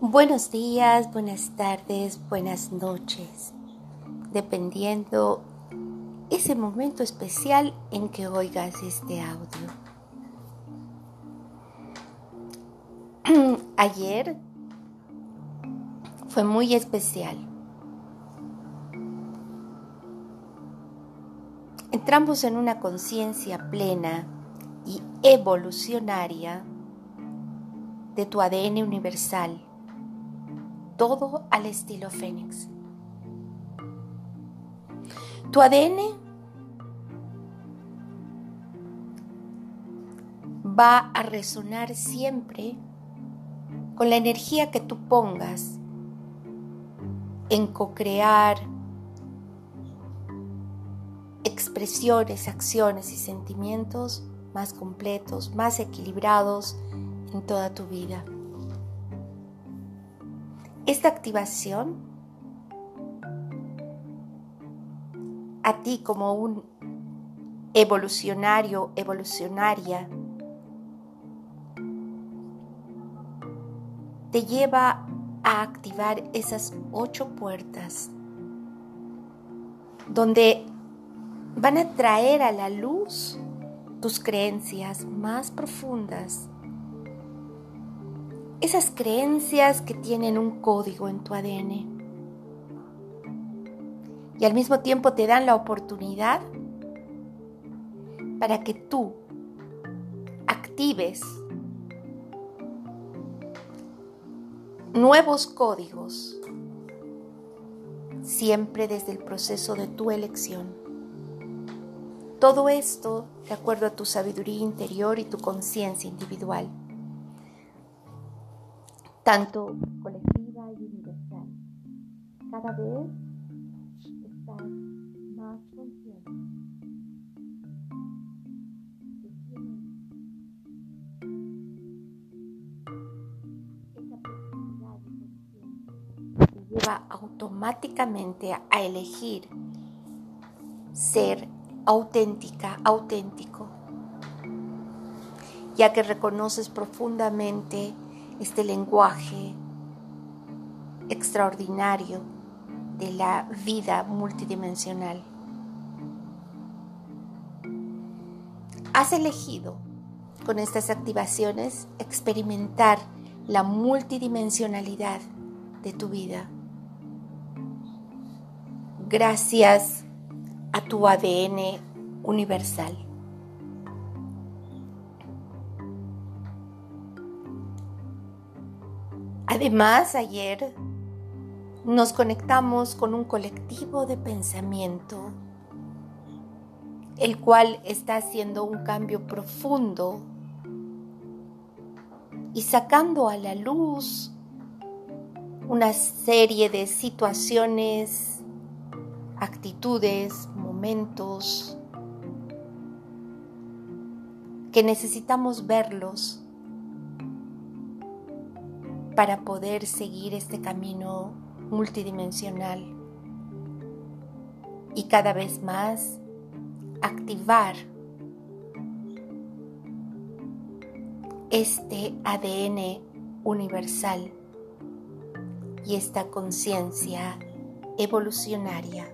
Buenos días, buenas tardes, buenas noches, dependiendo ese momento especial en que oigas este audio. Ayer fue muy especial. Entramos en una conciencia plena y evolucionaria de tu ADN universal todo al estilo Fénix. Tu ADN va a resonar siempre con la energía que tú pongas en co-crear expresiones, acciones y sentimientos más completos, más equilibrados en toda tu vida. Esta activación a ti como un evolucionario, evolucionaria, te lleva a activar esas ocho puertas donde van a traer a la luz tus creencias más profundas esas creencias que tienen un código en tu ADN y al mismo tiempo te dan la oportunidad para que tú actives nuevos códigos, siempre desde el proceso de tu elección. Todo esto de acuerdo a tu sabiduría interior y tu conciencia individual tanto colectiva y universal. Cada vez estás más consciente. Lleva automáticamente a elegir ser auténtica, auténtico, ya que reconoces profundamente este lenguaje extraordinario de la vida multidimensional. Has elegido con estas activaciones experimentar la multidimensionalidad de tu vida. Gracias a tu ADN universal. Además, ayer nos conectamos con un colectivo de pensamiento, el cual está haciendo un cambio profundo y sacando a la luz una serie de situaciones, actitudes, momentos que necesitamos verlos para poder seguir este camino multidimensional y cada vez más activar este ADN universal y esta conciencia evolucionaria.